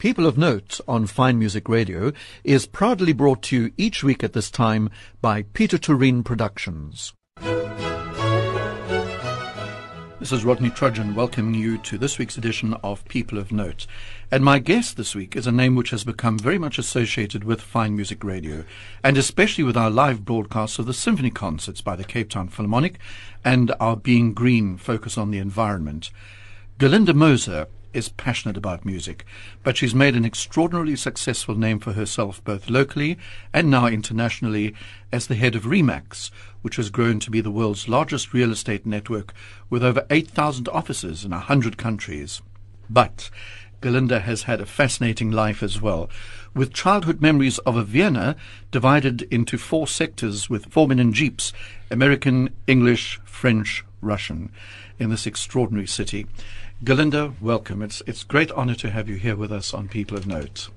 People of Note on Fine Music Radio is proudly brought to you each week at this time by Peter Turin Productions. This is Rodney Trudgeon welcoming you to this week's edition of People of Note. And my guest this week is a name which has become very much associated with Fine Music Radio, and especially with our live broadcasts of the symphony concerts by the Cape Town Philharmonic and our Being Green focus on the environment. Gerlinde Moser is passionate about music, but she's made an extraordinarily successful name for herself both locally and now internationally as the head of Remax, which has grown to be the world's largest real estate network with over 8,000 offices in 100 countries. But Gerlinde has had a fascinating life as well, with childhood memories of a Vienna divided into four sectors with four million jeeps American, English, French, Russian in this extraordinary city. Gerlinde, welcome. It's it's great honor to have you here with us on People of Note.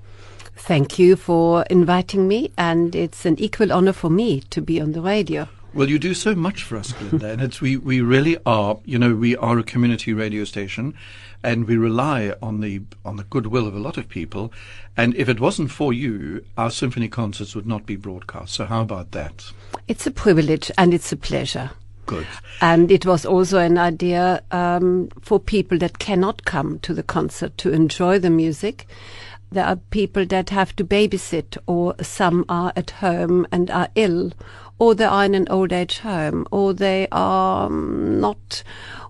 Thank you for inviting me, and it's an equal honor for me to be on the radio. Well, you do so much for us, Gerlinde, and it's we, we really are. You know, we are a community radio station, and we rely on the on the goodwill of a lot of people. And if it wasn't for you, our symphony concerts would not be broadcast. So how about that? It's a privilege and it's a pleasure. Good. And it was also an idea um, for people that cannot come to the concert to enjoy the music. There are people that have to babysit, or some are at home and are ill, or they are in an old age home, or they are um, not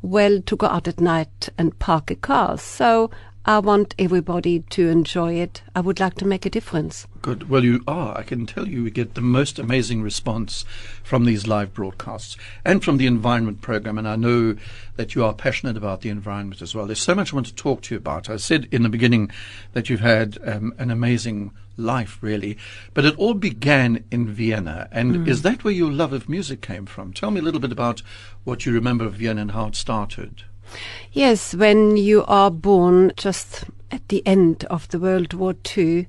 well to go out at night and park a car. So I want everybody to enjoy it. I would like to make a difference. Good. Well, you are. I can tell you we get the most amazing response from these live broadcasts and from the environment program. And I know that you are passionate about the environment as well. There's so much I want to talk to you about. I said in the beginning that you've had um, an amazing life, really. But it all began in Vienna. And mm. is that where your love of music came from? Tell me a little bit about what you remember of Vienna and how it started. Yes, when you are born just at the end of the World War II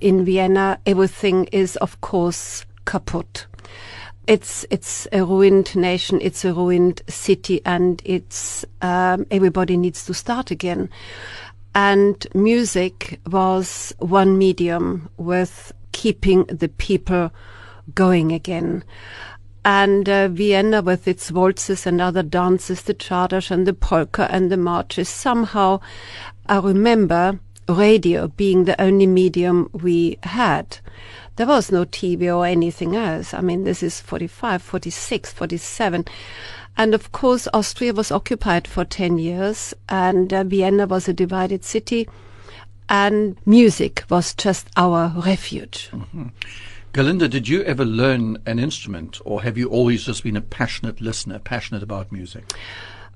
in Vienna, everything is, of course, kaput. It's it's a ruined nation. It's a ruined city, and it's um, everybody needs to start again. And music was one medium with keeping the people going again and uh, Vienna with its waltzes and other dances, the czardas and the polka and the marches. Somehow, I remember radio being the only medium we had. There was no TV or anything else. I mean, this is 45, 46, 47. And of course, Austria was occupied for 10 years, and uh, Vienna was a divided city, and music was just our refuge. Mm-hmm. Gerlinde, did you ever learn an instrument, or have you always just been a passionate listener, passionate about music?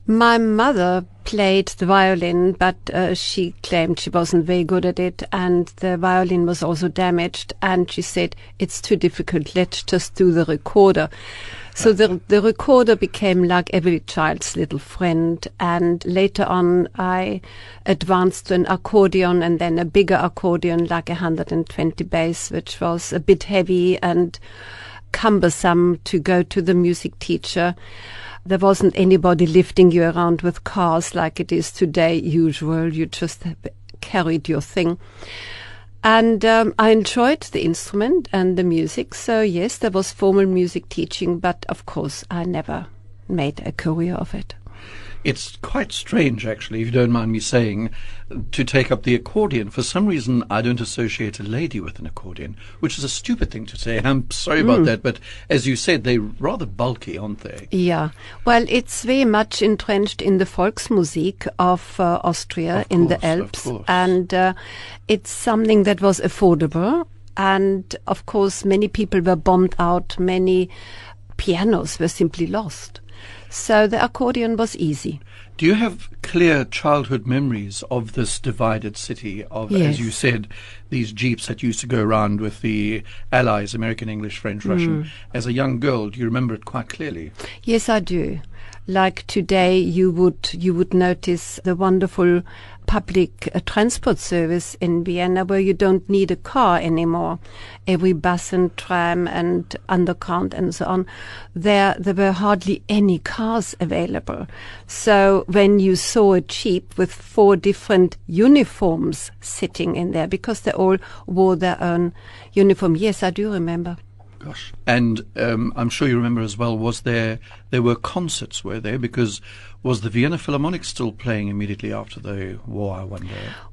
My mother played the violin, but uh, she claimed she wasn't very good at it, and the violin was also damaged. And she said, It's too difficult, let's just do the recorder. So the, the recorder became like every child's little friend. And later on, I advanced to an accordion and then a bigger accordion, like a 120 bass, which was a bit heavy and cumbersome to go to the music teacher. There wasn't anybody lifting you around with cars like it is today usual. You just carried your thing. And um, I enjoyed the instrument and the music. So, yes, there was formal music teaching, but of course, I never made a career of it. It's quite strange, actually, if you don't mind me saying, to take up the accordion. For some reason, I don't associate a lady with an accordion, which is a stupid thing to say. I'm sorry about mm. that, but as you said, they're rather bulky, aren't they? Yeah. Well, it's very much entrenched in the Volksmusik of uh, Austria, of in the Alps, and uh, it's something that was affordable. And of course, many people were bombed out. Many pianos were simply lost. So the accordion was easy. Do you have clear childhood memories of this divided city? Of, yes. as you said, these jeeps that used to go around with the allies, American, English, French, Russian. Mm. As a young girl, do you remember it quite clearly? Yes, I do. Like today, you would you would notice the wonderful public uh, transport service in Vienna where you don't need a car anymore. Every bus and tram and underground and so on, there there were hardly any cars cars available. So when you saw a jeep with four different uniforms sitting in there, because they all wore their own uniform. Yes, I do remember. Gosh. And um, I'm sure you remember as well, was there, there were concerts, were there? Because was the Vienna Philharmonic still playing immediately after the war, I wonder?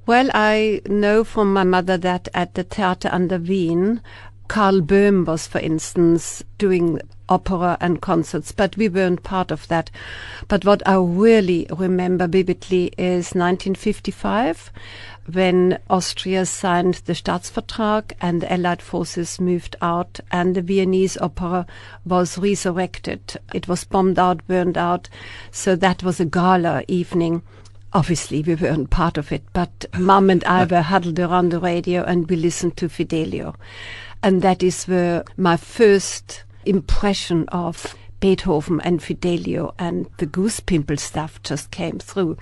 Well, I know from my mother that at the Theater an der Wien, Karl Böhm was, for instance, doing opera and concerts, but we weren't part of that. But what I really remember vividly is 1955, when Austria signed the Staatsvertrag and the Allied forces moved out and the Viennese opera was resurrected. It was bombed out, burned out. So that was a gala evening. Obviously, we weren't part of it, but Mum and I uh, were huddled around the radio and we listened to Fidelio. And that is where my first impression of Beethoven and Fidelio and the goose pimple stuff just came through.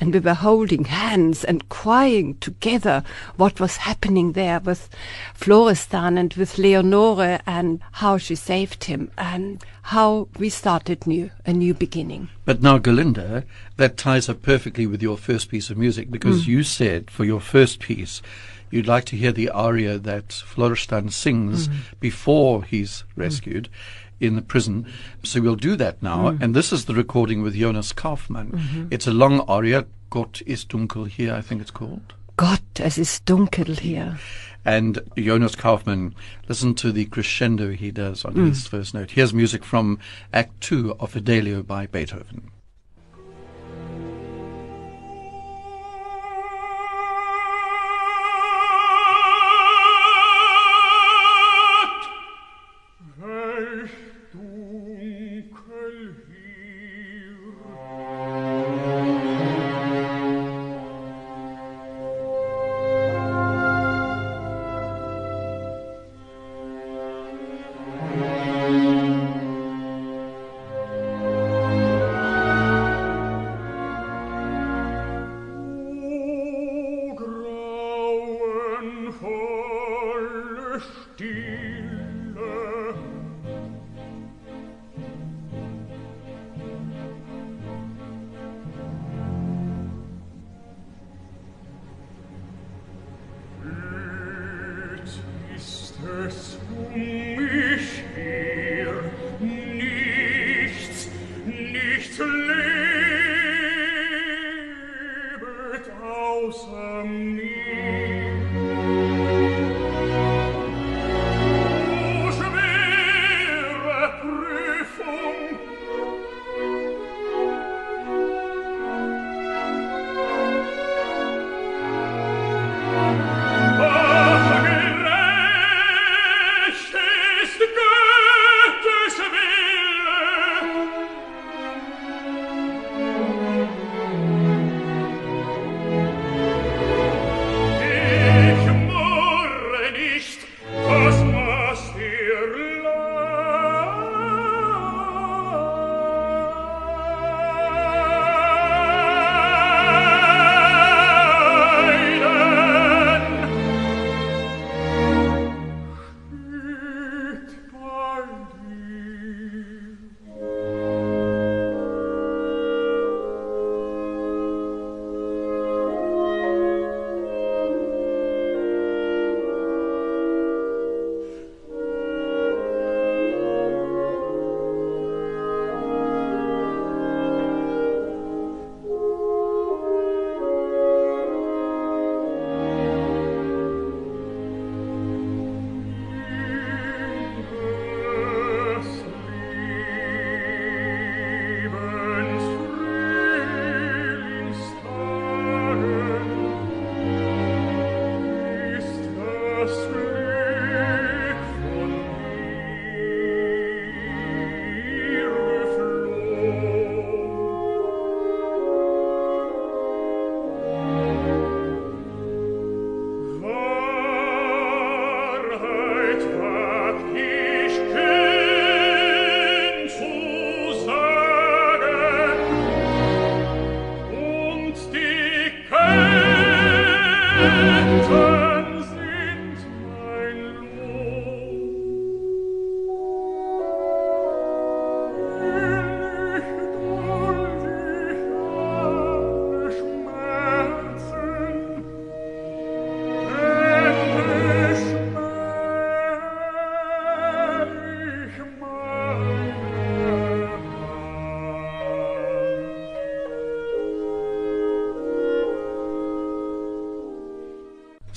And we were holding hands and crying together what was happening there with Florestan and with Leonore and how she saved him and how we started new, a new beginning. But now, Gerlinde, that ties up perfectly with your first piece of music because mm. you said for your first piece, you'd like to hear the aria that Florestan sings mm. before he's rescued. Mm in the prison. So we'll do that now. Mm. And this is the recording with Jonas Kaufmann. Mm-hmm. It's a long aria. Gott ist dunkel hier, I think it's called. Gott, es ist dunkel hier. And Jonas Kaufmann, listen to the crescendo he does on mm. his first note. Here's music from Act Two of Fidelio by Beethoven.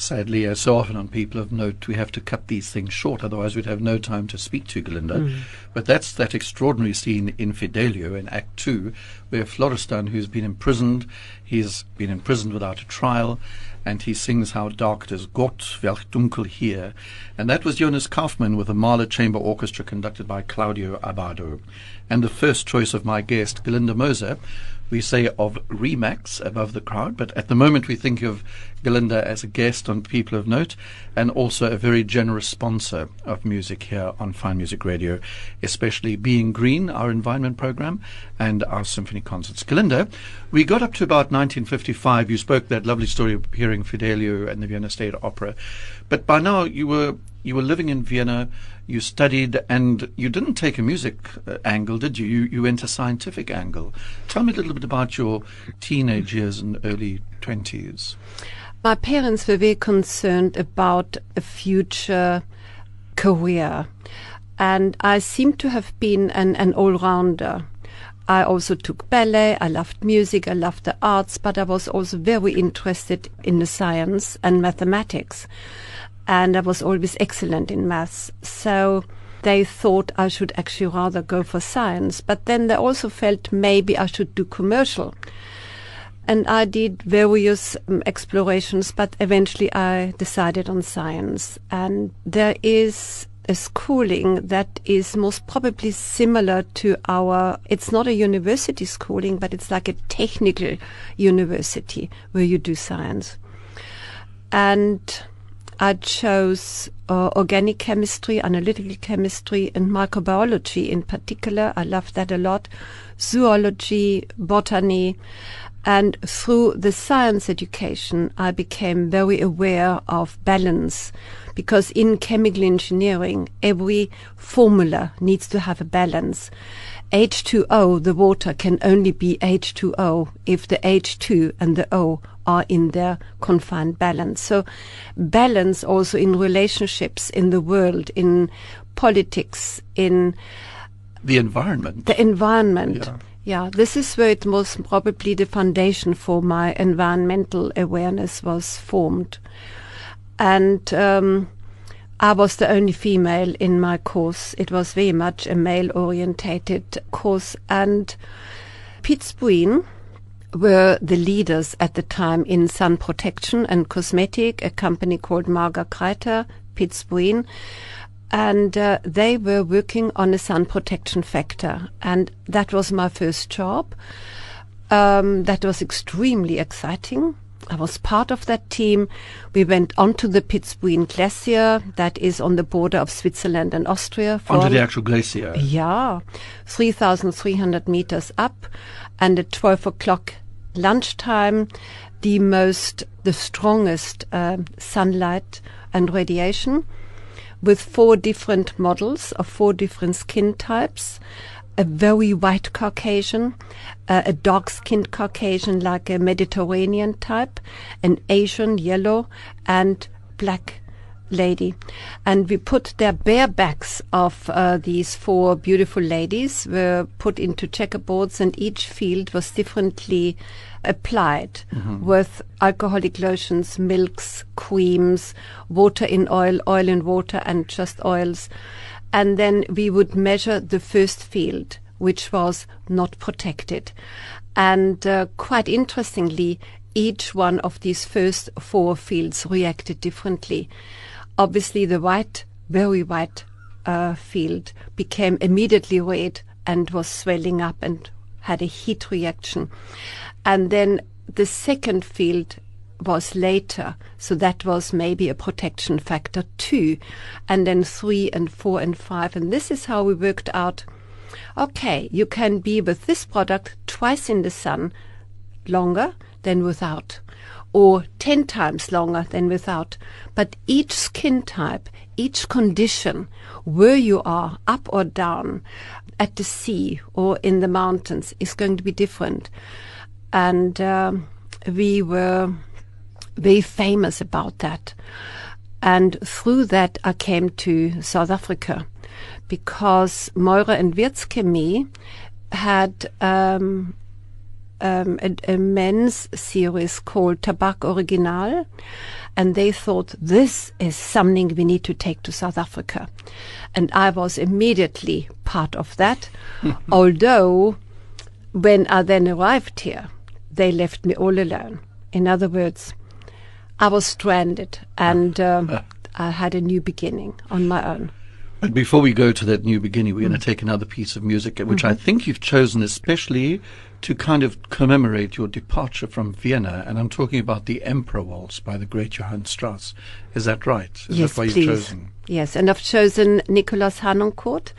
Sadly, as so often on People of Note, we have to cut these things short, otherwise we'd have no time to speak to Gerlinde. Mm. But that's that extraordinary scene in Fidelio in Act Two, where Florestan, who's been imprisoned, he's been imprisoned without a trial, and he sings How Dark It Is, Gott, welch dunkel hier. And that was Jonas Kaufmann with the Mahler Chamber Orchestra conducted by Claudio Abbado. And the first choice of my guest, Gerlinde Moser, we say of Remax above the crowd, but at the moment we think of Gerlinde as a guest on People of Note and also a very generous sponsor of music here on Fine Music Radio, especially Being Green, our environment program, and our symphony concerts. Gerlinde, we got up to about 1955. You spoke that lovely story of hearing Fidelio and the Vienna State Opera, but by now you were you were living in Vienna you studied and you didn't take a music uh, angle, did you? you? You went a scientific angle. Tell me a little bit about your teenage years and early 20s. My parents were very concerned about a future career, and I seem to have been an, an all rounder. I also took ballet, I loved music, I loved the arts, but I was also very interested in the science and mathematics and I was always excellent in maths. So they thought I should actually rather go for science. But then they also felt maybe I should do commercial. And I did various um, explorations, but eventually I decided on science. And there is a schooling that is most probably similar to our, it's not a university schooling, but it's like a technical university where you do science. And I chose uh, organic chemistry, analytical chemistry, and microbiology in particular. I loved that a lot. Zoology, botany. And through the science education, I became very aware of balance because in chemical engineering, every formula needs to have a balance. H2O, the water, can only be H2O if the H2 and the O are in their confined balance. So balance also in relationships in the world, in politics, in the environment. The environment. Yeah. Yeah, this is where it most probably the foundation for my environmental awareness was formed. And um, I was the only female in my course. It was very much a male orientated course. And Piz Buin were the leaders at the time in sun protection and cosmetic, a company called Marga Greiter, Piz Buin. And uh, they were working on a sun protection factor. And that was my first job. Um, that was extremely exciting I was part of that team. We went onto the Piet Glacier, that is on the border of Switzerland and Austria. Onto the actual glacier? Yeah, 3,300 meters up. And at 12 o'clock lunchtime, the most, the strongest uh, sunlight and radiation with four different models of four different skin types a very white Caucasian, uh, a dark skinned Caucasian like a Mediterranean type, an Asian yellow, and black lady. And we put their bare backs of uh, these four beautiful ladies were put into checkerboards and each field was differently applied mm-hmm. with alcoholic lotions, milks, creams, water in oil, oil in water and just oils and then we would measure the first field, which was not protected. And uh, quite interestingly, each one of these first four fields reacted differently. Obviously, the white, very white uh, field became immediately red and was swelling up and had a heat reaction. And then the second field was later. So that was maybe a protection factor two. And then three and four and five. And this is how we worked out okay, you can be with this product twice in the sun longer than without, or 10 times longer than without. But each skin type, each condition, where you are, up or down, at the sea or in the mountains, is going to be different. And um, we were very famous about that. And through that, I came to South Africa because Mäurer and Wirtz Chemie had um, um, a, a men's series called Tabac Original, and they thought this is something we need to take to South Africa. And I was immediately part of that, although when I then arrived here, they left me all alone. In other words, I was stranded and uh, I had a new beginning on my own. But before we go to that new beginning, we're mm. going to take another piece of music, which mm-hmm. I think you've chosen especially to kind of commemorate your departure from Vienna. And I'm talking about the Emperor Waltz by the great Johann Strauss. Is that right? Is yes, that why please. you've chosen? Yes, and I've chosen Nikolaus Harnoncourt,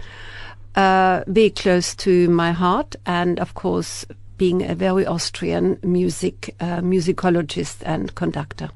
uh, very close to my heart, and of course, being a very Austrian music uh, musicologist and conductor.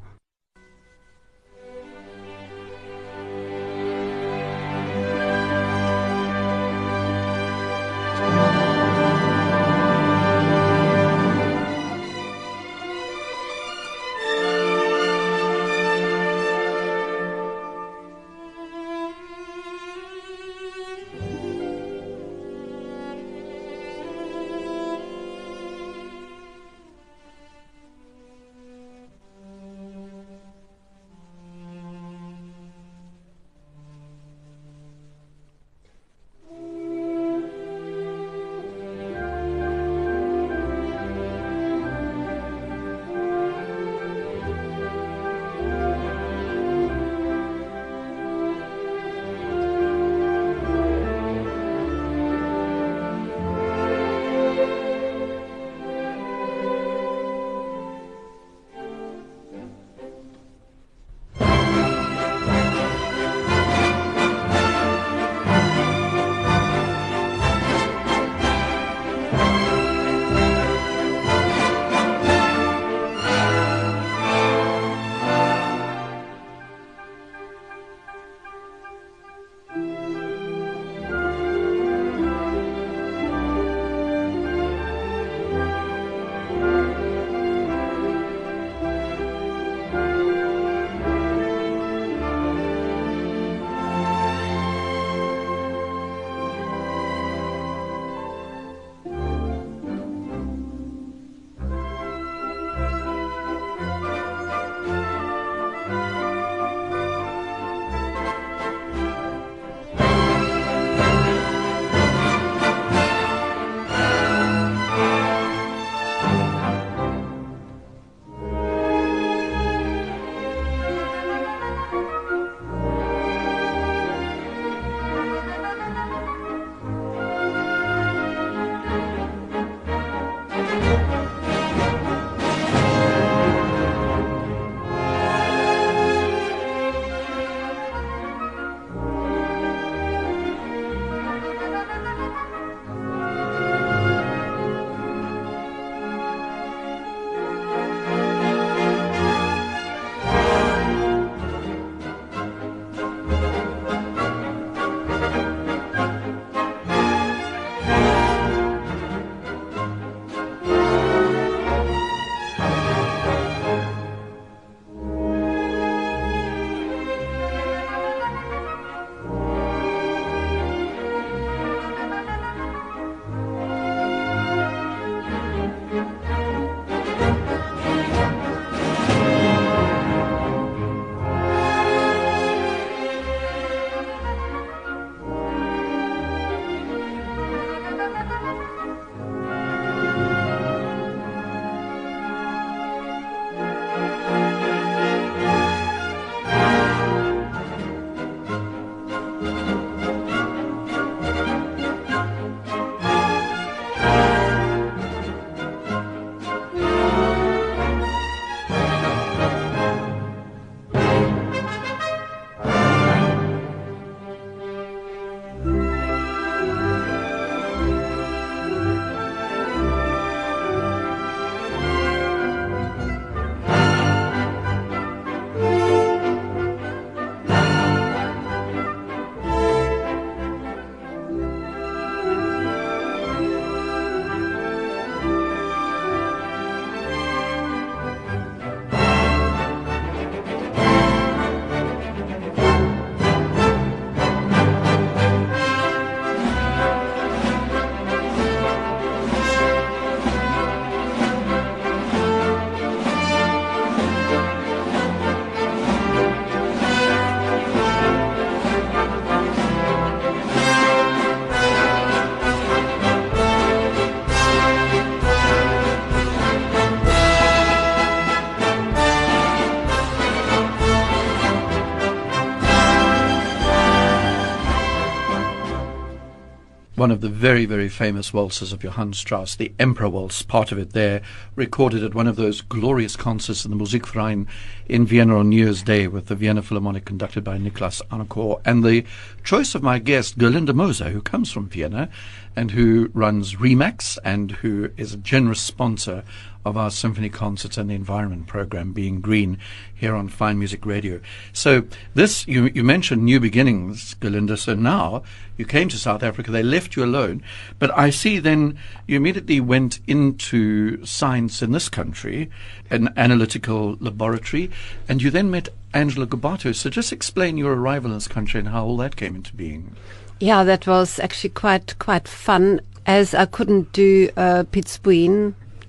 One of the very, very famous waltzes of Johann Strauss, the Emperor Waltz, part of it there, recorded at one of those glorious concerts in the Musikverein in Vienna on New Year's Day with the Vienna Philharmonic conducted by Nikolaus Harnoncourt. And the choice of my guest, Gerlinde Moser, who comes from Vienna and who runs Remax and who is a generous sponsor of our symphony concerts and the environment program, Being Green, here on Fine Music Radio. So this, you, you mentioned new beginnings, Gerlinde. So now you came to South Africa. They left you alone. But I see then you immediately went into science in this country, an analytical laboratory, and you then met Angelo Gobbato. So just explain your arrival in this country and how all that came into being. Yeah, that was actually quite quite fun as I couldn't do uh,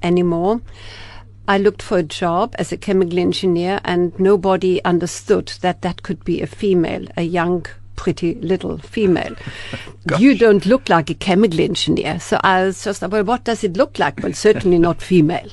anymore. I looked for a job as a chemical engineer and nobody understood that that could be a female, a young, pretty little female. you don't look like a chemical engineer. So I was just, well, what does it look like? Well, certainly not female.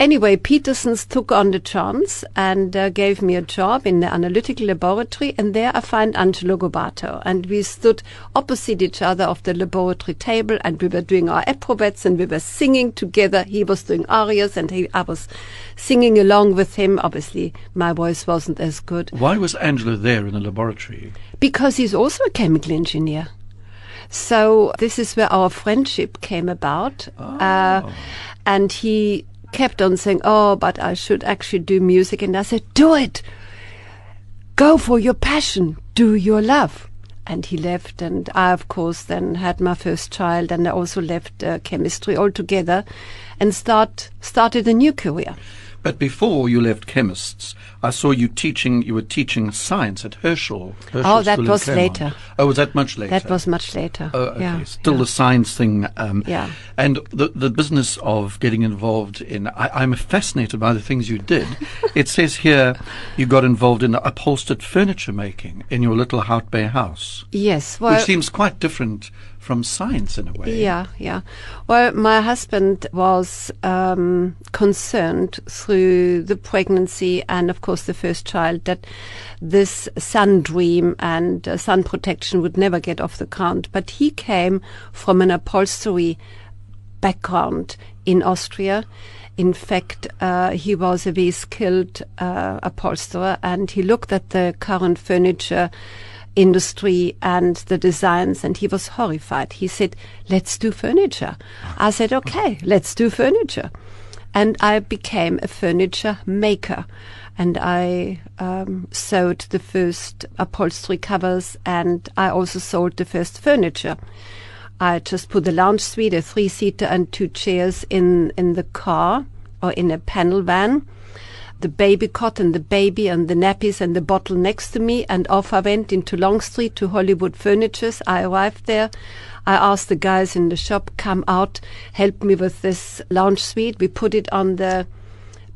Anyway, Peterson's took on the chance and uh, gave me a job in the analytical laboratory, and there I found Angelo Gobbato. And we stood opposite each other of the laboratory table, and we were doing our eprouvettes, and we were singing together. He was doing arias, and he, I was singing along with him. Obviously, my voice wasn't as good. Why was Angelo there in the laboratory? Because he's also a chemical engineer. So this is where our friendship came about. Oh. Uh, and he kept on saying, Oh, but I should actually do music. And I said, Do it. Go for your passion. Do your love. And he left. And I, of course, then had my first child. And I also left uh, chemistry altogether and start, started a new career. But before you left chemists, I saw you teaching. You were teaching science at Herschel. Herschel Oh, that was later. Oh, was that much later? That was much later. Oh, okay. Yeah. Still yeah. the science thing. Um, Yeah. And the the business of getting involved in. I, I'm fascinated by the things you did. it says here you got involved in upholstered furniture making in your little Hout Bay house, Yes. Well, which seems quite different from science in a way. Yeah, yeah. Well, my husband was um, concerned through the pregnancy and, of course, the first child that this sun dream and uh, sun protection would never get off the ground. But he came from an upholstery background in Austria. In fact, uh, he was a very skilled uh, upholsterer and he looked at the current furniture industry and the designs and he was horrified. He said, let's do furniture. I said, okay, let's do furniture. And I became a furniture maker and I um, sewed the first upholstery covers and I also sold the first furniture. I just put a lounge suite, a three seater and two chairs in, in the car or in a panel van. The baby cot and the baby and the nappies and the bottle next to me and off I went into Long Street to Hollywood Furnitures. I arrived there. I asked the guys in the shop, come out, help me with this lounge suite. We put it on the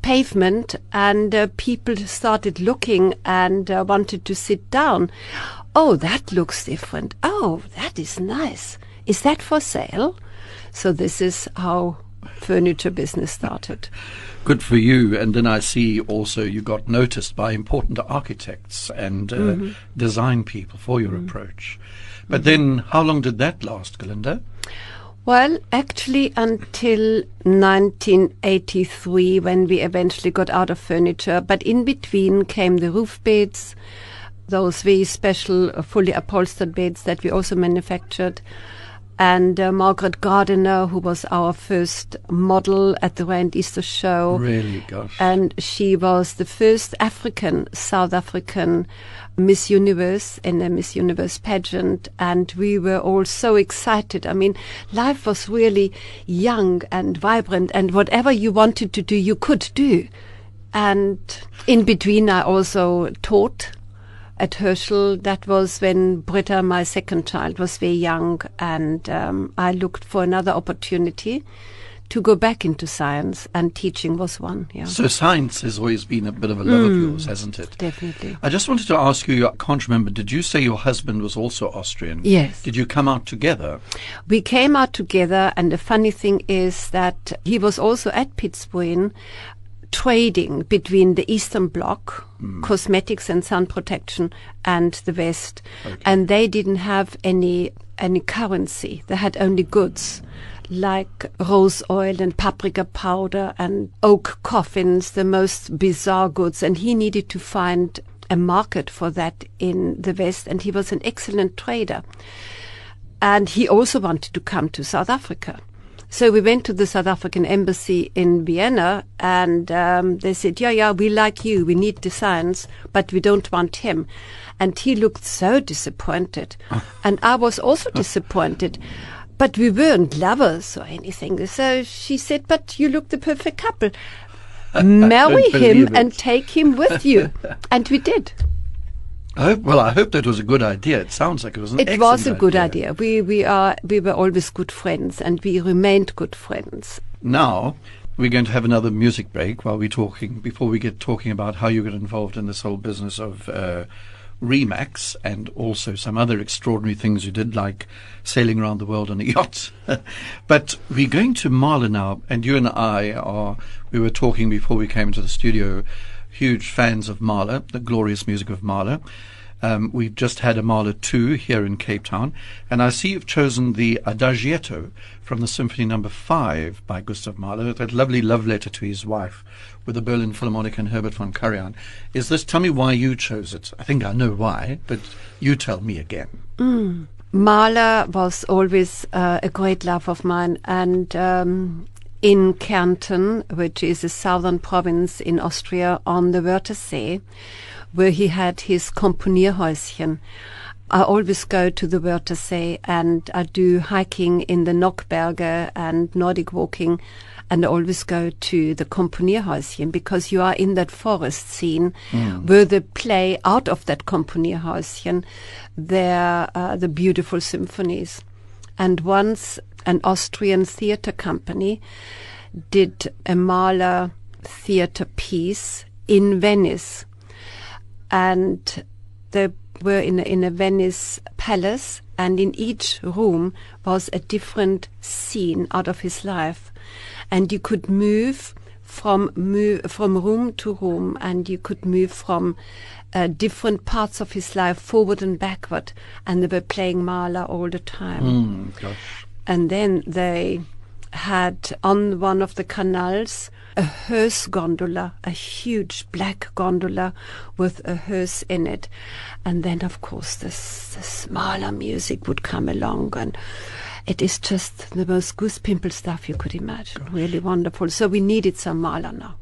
pavement and uh, people started looking and uh, wanted to sit down. Oh, that looks different. Oh, that is nice. Is that for sale? So this is how furniture business started. Good for you. And then I see also you got noticed by important architects and uh, Mm-hmm. design people for your approach. But then, how long did that last, Gerlinde? Well, actually, until 1983, when we eventually got out of furniture, but in between came the roof beds, those very special, uh, fully upholstered beds that we also manufactured. And uh, Margaret Gardiner, who was our first model at the Rand Easter show. Really, gosh. And she was the first African, South African Miss Universe in a Miss Universe pageant. And we were all so excited. I mean, life was really young and vibrant, and whatever you wanted to do, you could do. And in between, I also taught at Herschel. That was when Britta, my second child, was very young, and um, I looked for another opportunity to go back into science, and teaching was one. Yeah, so science has always been a bit of a love of yours, hasn't it? definitely. I just wanted to ask you, I can't remember, did you say your husband was also Austrian? Yes. Did you come out together? We came out together, and the funny thing is that he was also at Pittsburgh trading between the Eastern Bloc, Hmm. cosmetics and sun protection, and the West, and they didn't have any any currency. They had only goods like rose oil and paprika powder and oak coffins, the most bizarre goods, and he needed to find a market for that in the West, and he was an excellent trader. And he also wanted to come to South Africa. So we went to the South African embassy in Vienna and um, they said, yeah, yeah, we like you. We need the science, but we don't want him. And he looked so disappointed. and I was also disappointed. But we weren't lovers or anything. So she said, but you look the perfect couple. Marry him it. and take him with you. and we did. I hope, well, I hope that was a good idea. It sounds like it was an It was a good idea. We we are we were always good friends, and we remained good friends. Now, we're going to have another music break while we're talking, before we get talking about how you got involved in this whole business of uh, Remax and also some other extraordinary things you did, like sailing around the world on a yacht. but we're going to Mahler now, and you and I are, we were talking before we came into the studio, huge fans of Mahler, the glorious music of Mahler. Um, we've just had a Mahler 2 here in Cape Town, and I see you've chosen the Adagietto from the Symphony Number 5 by Gustav Mahler, that lovely love letter to his wife with the Berlin Philharmonic and Herbert von Karajan. Is this, tell me why you chose it. I think I know why, but you tell me again. Mahler was always uh, a great love of mine, and um, in Kärnten, which is a southern province in Austria on the Wörthersee, where he had his Komponierhäuschen. I always go to the Wörthersee and I do hiking in the Nockberge and Nordic walking and I always go to the Komponierhäuschen because you are in that forest scene where they play out of that Komponierhäuschen their, uh, the beautiful symphonies. And once an Austrian theater company did a Mahler theater piece in Venice and they were in a, in a Venice palace, and in each room was a different scene out of his life, and you could move from move from room to room, and you could move from uh, different parts of his life forward and backward, and they were playing Mahler all the time. Mm. And then they had on one of the canals a hearse gondola, a huge black gondola with a hearse in it. And then, of course, this, this Mahler music would come along and it is just the most goose pimple stuff you could imagine. Really wonderful. So we needed some Mahler now.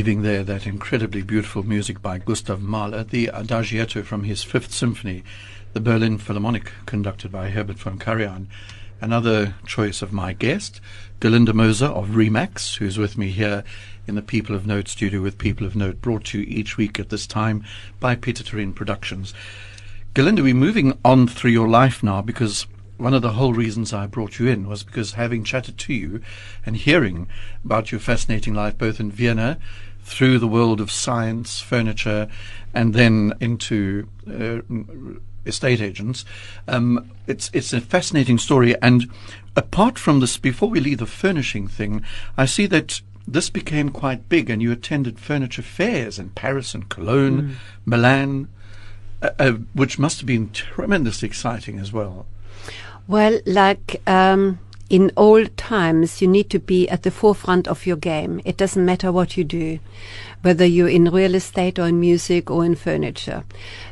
Leaving there that incredibly beautiful music by Gustav Mahler, the Adagietto from his Fifth Symphony, the Berlin Philharmonic, conducted by Herbert von Karajan. Another choice of my guest, Gerlinde Moser of Remax, who's with me here in the People of Note studio with People of Note, brought to you each week at this time by Peter Turin Productions. Gerlinde, we're moving on through your life now because one of the whole reasons I brought you in was because having chatted to you and hearing about your fascinating life both in Vienna through the world of science, furniture, and then into uh, estate agents. Um, it's it's a fascinating story. And apart from this, before we leave the furnishing thing, I see that this became quite big, and you attended furniture fairs in Paris and Cologne, mm. Milan, uh, uh, which must have been tremendously exciting as well. Well, like. Um in old times, you need to be at the forefront of your game. It doesn't matter what you do, whether you're in real estate or in music or in furniture.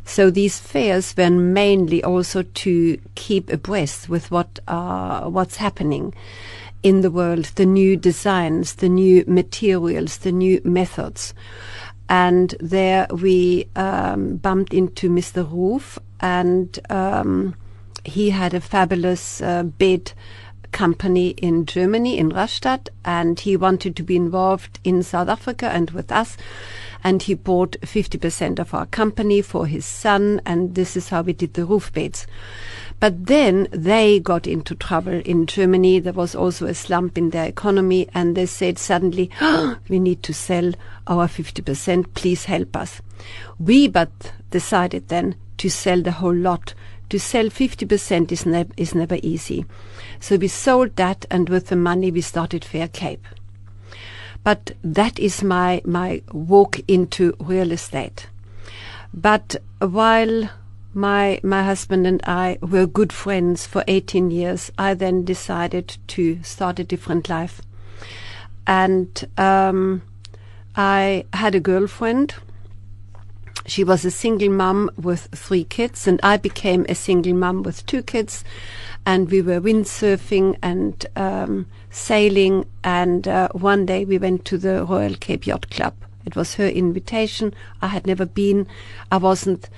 So these fairs were mainly also to keep abreast with what uh, what's happening in the world, the new designs, the new materials, the new methods. And there we um, bumped into Mr. Ruf, and um, he had a fabulous uh, bid company in Germany, in Rastatt, and he wanted to be involved in South Africa and with us. And he bought 50% of our company for his son, and this is how we did the Ruf beds. But then they got into trouble in Germany. There was also a slump in their economy, and they said suddenly, oh, we need to sell our 50%, please help us. We but decided then to sell the whole lot. To sell 50% is, ne- is never easy. So we sold that, and with the money we started Fair Cape. But that is my my walk into real estate. But while my my husband and I were good friends for 18 years, I then decided to start a different life, and um, I had a girlfriend. She was a single mom with three kids, and I became a single mom with two kids and we were windsurfing and um, sailing. And uh, one day we went to the Royal Cape Yacht Club. It was her invitation. I had never been. I wasn't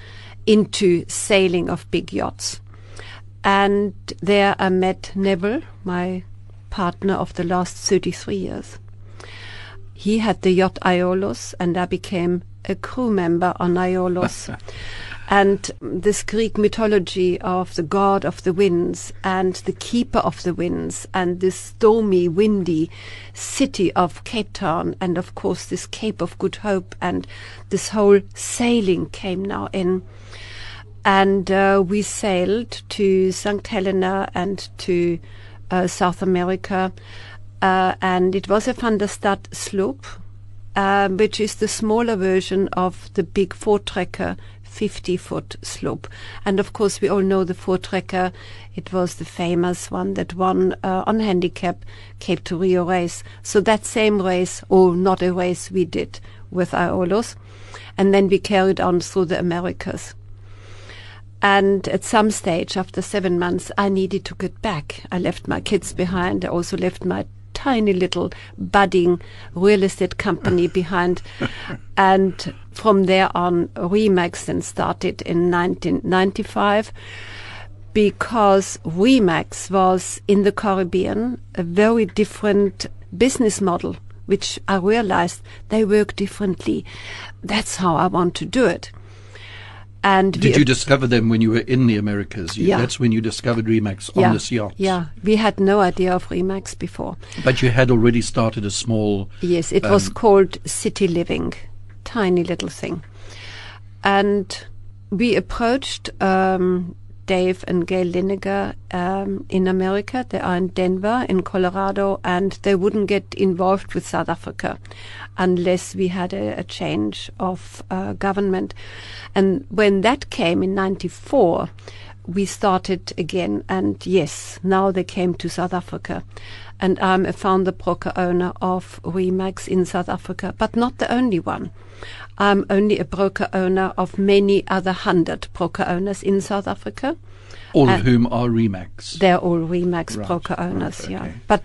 into sailing of big yachts. And there I met Neville, my partner of the last 33 years. He had the yacht Aiolos, and I became a crew member on Aiolos. and this Greek mythology of the god of the winds and the keeper of the winds and this stormy, windy city of Cape Town and of course this Cape of Good Hope and this whole sailing came now in. And uh, we sailed to St. Helena and to uh, South America. Uh, and it was a Van de Stadt sloop, uh, which is the smaller version of the big Voortrekker 50 foot slope. And of course, we all know the Voortrekker. It was the famous one that won uh, on handicap Cape to Rio race. So that same race, or not a race, we did with Aiolos. And then we carried on through the Americas. And at some stage, after seven months, I needed to get back. I left my kids behind. I also left my tiny little budding real estate company behind. and from there on, Remax then started in 1995 because Remax was in the Caribbean a very different business model, which I realized they work differently. That's how I want to do it. And Did you discover them when you were in the Americas? You, Yeah. That's when you discovered Remax on yeah, this yacht. Yeah, we had no idea of Remax before. But you had already started a small. Yes, it was Um, called City Living, tiny little thing. And we approached um, Dave and Gail Liniger um, in America. They are in Denver, in Colorado, and they wouldn't get involved with South Africa unless we had a, a change of uh, government. And when that came in 94, we started again, and yes, now they came to South Africa. And I'm a founder broker owner of Remax in South Africa, but not the only one. I'm only a broker owner of many other hundred broker owners in South Africa. all uh, of whom are Remax. They're all Remax Right, broker owners, right, yeah. But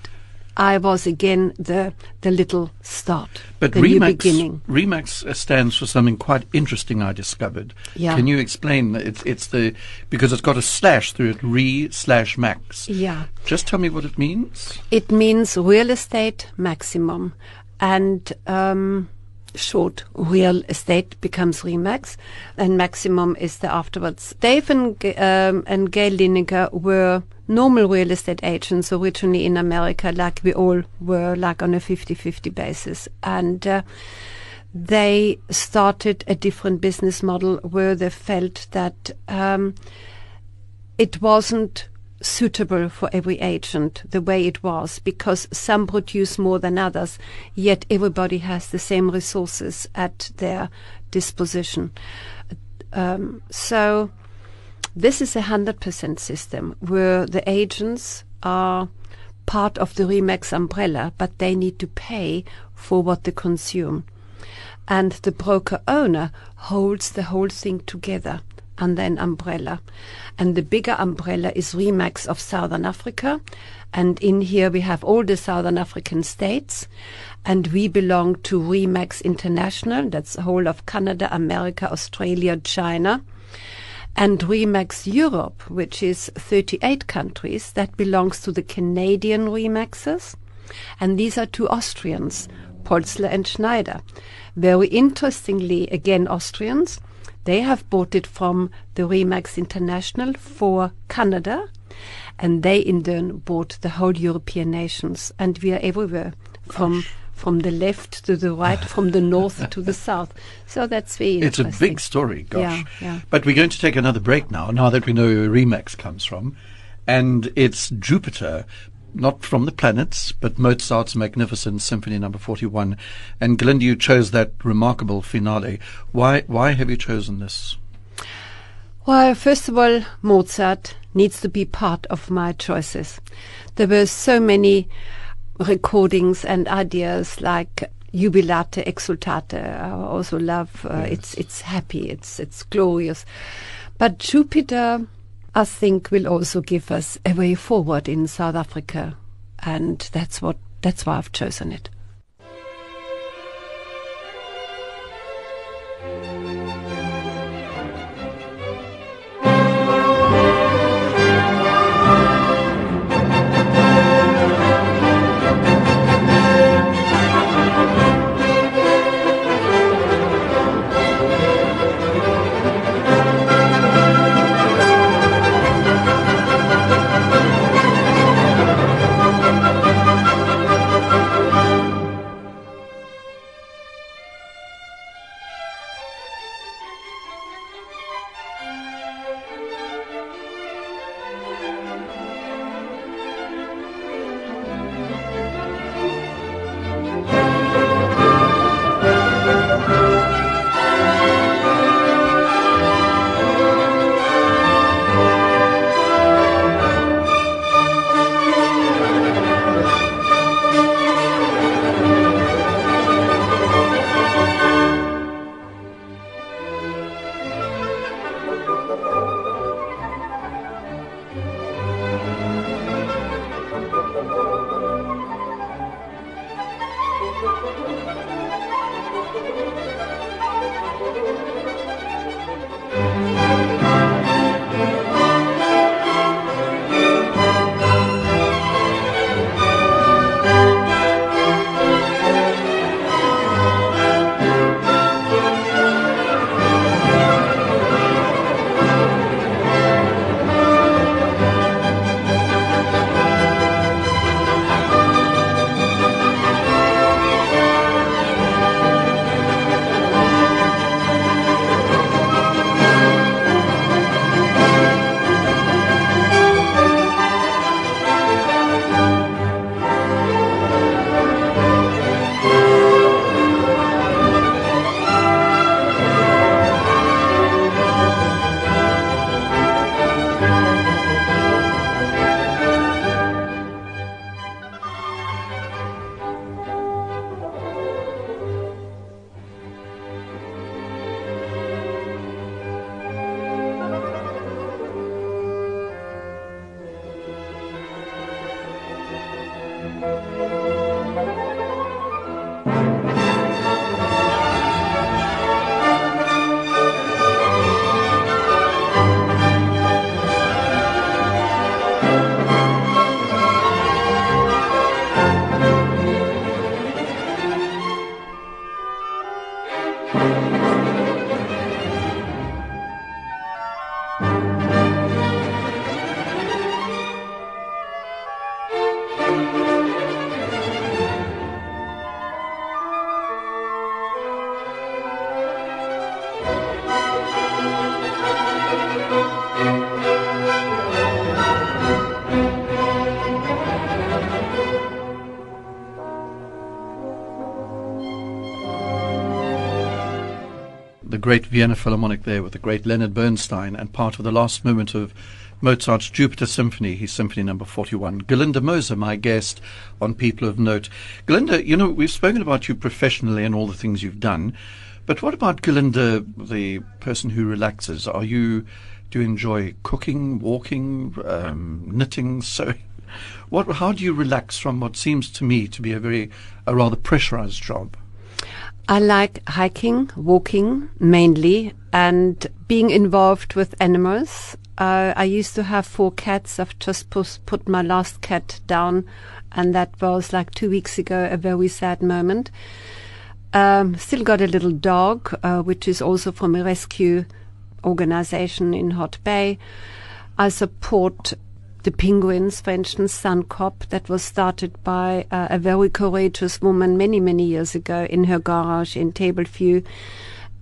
I was again the the little start, But the new Remax, beginning. Remax stands for something quite interesting. I discovered. Yeah. Can you explain? that It's it's the because it's got a slash through it. Re slash max. Yeah. Just tell me what it means. It means real estate maximum, and um, short real estate becomes Remax, and maximum is the afterwards. Dave and, um, and Gail Liniger were normal real estate agents originally in America, like we all were, like on a 50-50 basis, and. Uh, they started a different business model where they felt that um, it wasn't suitable for every agent the way it was because some produce more than others, yet everybody has the same resources at their disposition. Um, so this is a hundred percent system where the agents are part of the Remax umbrella, but they need to pay for what they consume and the broker owner holds the whole thing together under an umbrella. And the bigger umbrella is Remax of Southern Africa. And in here we have all the Southern African states. And we belong to Remax International. That's the whole of Canada, America, Australia, China. And Remax Europe, which is 38 countries, that belongs to the Canadian Remaxes. And these are two Austrians, Polzler and Schneider. Very interestingly, again, Austrians, they have bought it from the Remax International for Canada, and they in turn bought the whole European nations, and we are everywhere from from the left to the right, from the north to the south. So that's very It's a big story, gosh. Yeah, yeah. But we're going to take another break now, now that we know where Remax comes from. And it's Jupiter, not from the planets, but Mozart's magnificent Symphony Number 41. And Gerlinde, you chose that remarkable finale. Why, why have you chosen this? Well, first of all, Mozart needs to be part of my choices. There were so many recordings and ideas like Jubilate, Exultate. I also love. Uh, It's it's happy. It's it's glorious. But Jupiter, I think, will also give us a way forward in South Africa, and that's what that's why I've chosen it. Great Vienna Philharmonic there with the great Leonard Bernstein and part of the last movement of Mozart's Jupiter Symphony, his Symphony Number 41. Gerlinde Moser, my guest on People of Note. Gerlinde, you know, we've spoken about you professionally and all the things you've done, but what about Gerlinde, the person who relaxes? Are you, do you enjoy cooking, walking, um, knitting, sewing? What, how do you relax from what seems to me to be a very, a rather pressurized job? I like hiking, walking mainly, and being involved with animals. Uh, I used to have four cats. I've just put, my last cat down, and that was like two weeks ago, a very sad moment. Um, still got a little dog, uh, which is also from a rescue organization in Hout Bay. I support the penguins, for instance, SANCCOB, that was started by uh, a very courageous woman many, many years ago in her garage in Tableview.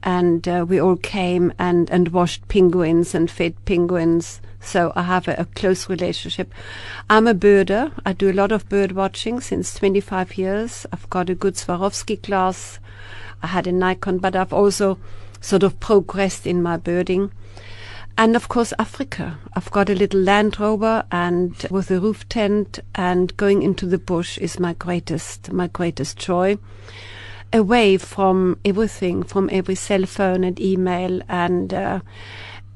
And uh, we all came and, and washed penguins and fed penguins. So I have a, a, close relationship. I'm a birder. I do a lot of bird watching since 25 years. I've got a good Swarovski class. I had a Nikon, but I've also sort of progressed in my birding. And of course, Africa. I've got a little Land Rover and with a roof tent and going into the bush is my greatest, my greatest joy. Away from everything, from every cell phone and email and uh,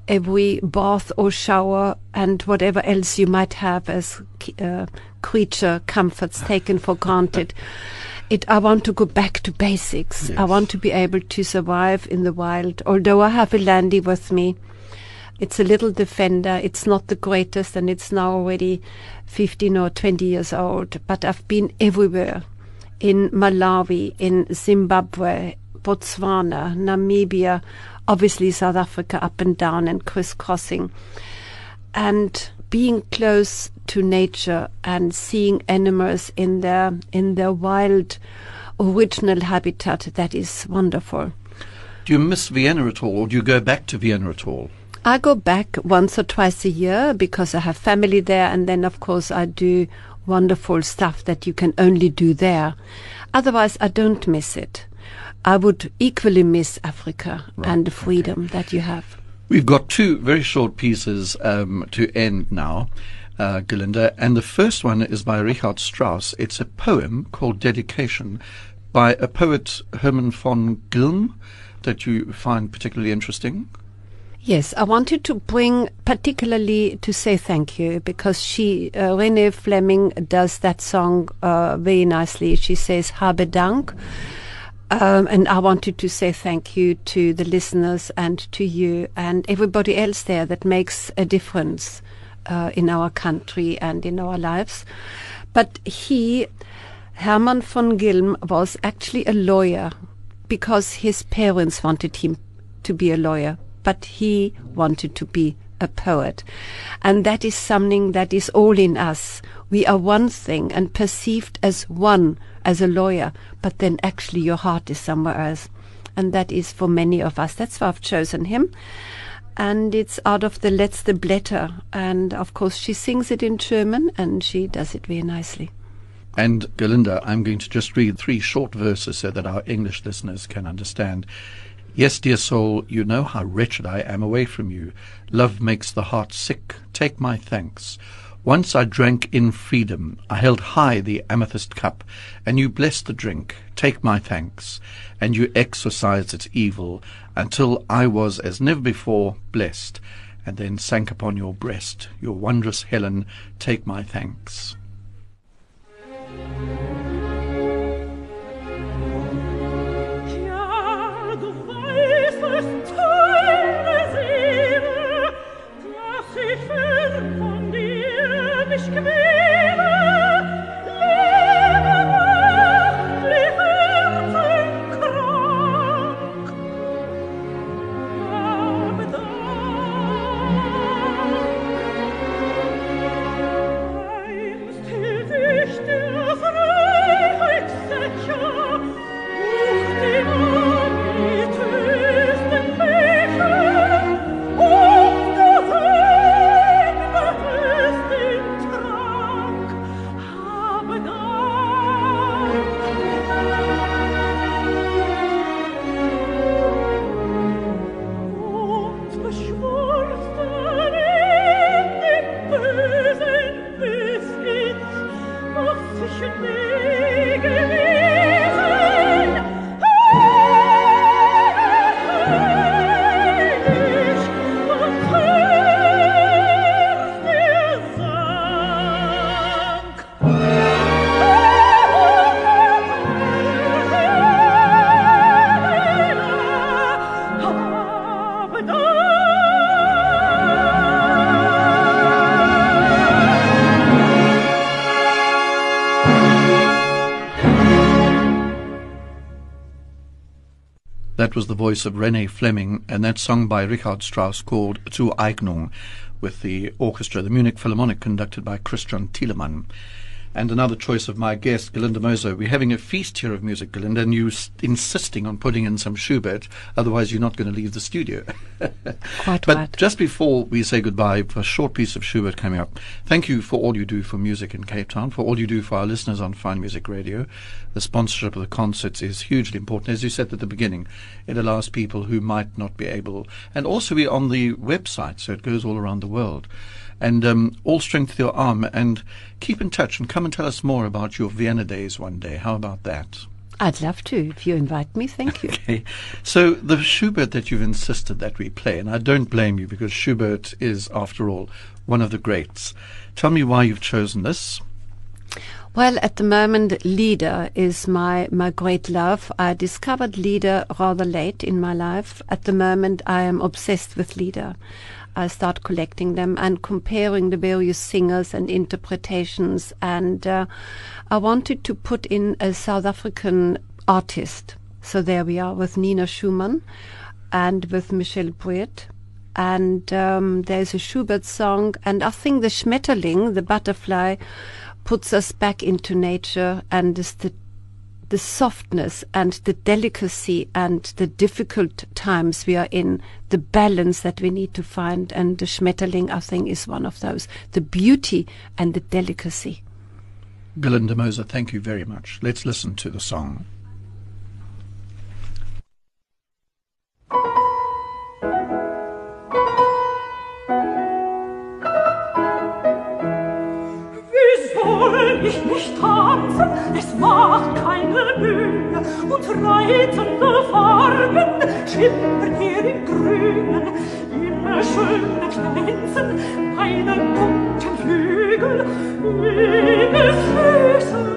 every bath or shower and whatever else you might have as uh, creature comforts taken for granted. It, I want to go back to basics. Yes. I want to be able to survive in the wild. Although I have a landy with me, it's a little defender. It's not the greatest, and it's now already 15 or 20 years old. But I've been everywhere in Malawi, in Zimbabwe, Botswana, Namibia, obviously South Africa, up and down and crisscrossing. And being close to nature and seeing animals in their in their wild original habitat that is wonderful. Do you miss Vienna at all, or do you go back to Vienna at all? I go back once or twice a year because I have family there, and then of course I do wonderful stuff that you can only do there. Otherwise, I don't miss it. I would equally miss Africa right, and the freedom okay. that you have. We've got two very short pieces um, to end now, uh, Gerlinde, and the first one is by Richard Strauss. It's a poem called Dedication by a poet, Hermann von Gilm, that you find particularly interesting. Yes, I wanted to bring particularly to say thank you because she, uh, Renée Fleming, does that song uh, very nicely. She says "Habe Dank," um, and I wanted to say thank you to the listeners and to you and everybody else there that makes a difference uh, in our country and in our lives. But he, Hermann von Gilm, was actually a lawyer because his parents wanted him to be a lawyer but he wanted to be a poet. And that is something that is all in us. We are one thing and perceived as one as a lawyer, but then actually your heart is somewhere else. And that is for many of us. That's why I've chosen him. And it's out of the Letzte Blätter. And of course, she sings it in German and she does it very nicely. And Gerlinde, I'm going to just read three short verses so that our English listeners can understand. Yes, dear soul, you know how wretched I am away from you. Love makes the heart sick. Take my thanks. Once I drank in freedom. I held high the amethyst cup, and you blessed the drink. Take my thanks. And you exorcised its evil, until I was as never before blessed, and then sank upon your breast. Your wondrous Helen, take my thanks. Voice of Renée Fleming, and that song by Richard Strauss called Zueignung, with the orchestra, the Munich Philharmonic, conducted by Christian Thielemann and another choice of my guest, Gerlinde Moser. We're having a feast here of music, Gerlinde, and you're insisting on putting in some Schubert, otherwise you're not going to leave the studio. Quite but right. just before we say goodbye, for a short piece of Schubert coming up, thank you for all you do for music in Cape Town, for all you do for our listeners on Fine Music Radio. The sponsorship of the concerts is hugely important. As you said at the beginning, it allows people who might not be able, and also we're on the website, so it goes all around the world and um, all strength to your arm. And keep in touch and come and tell us more about your Vienna days one day. How about that? I'd love to if you invite me. Thank you. Okay. So the Schubert that you've insisted that we play, and I don't blame you because Schubert is, after all, one of the greats. Tell me why you've chosen this. Well, at the moment, Lieder is my, my great love. I discovered Lieder rather late in my life. At the moment, I am obsessed with Lieder. I start collecting them and comparing the various singers and interpretations. And uh, I wanted to put in a South African artist. So there we are with Nina Schumann and with Michel Bruet. And um, there's a Schubert song, and I think the Schmetterling, the butterfly, puts us back into nature and is the the softness and the delicacy and the difficult times we are in, the balance that we need to find. And the Schmetterling, I think, is one of those. The beauty and the delicacy. Gerlinde Moser, thank you very much. Let's listen to the song. ich nicht tanzen, es macht keine Mühe. Und reitende Farben schimmern hier im Grünen. Immer schöner glänzen meine bunten Flügel, meine Füße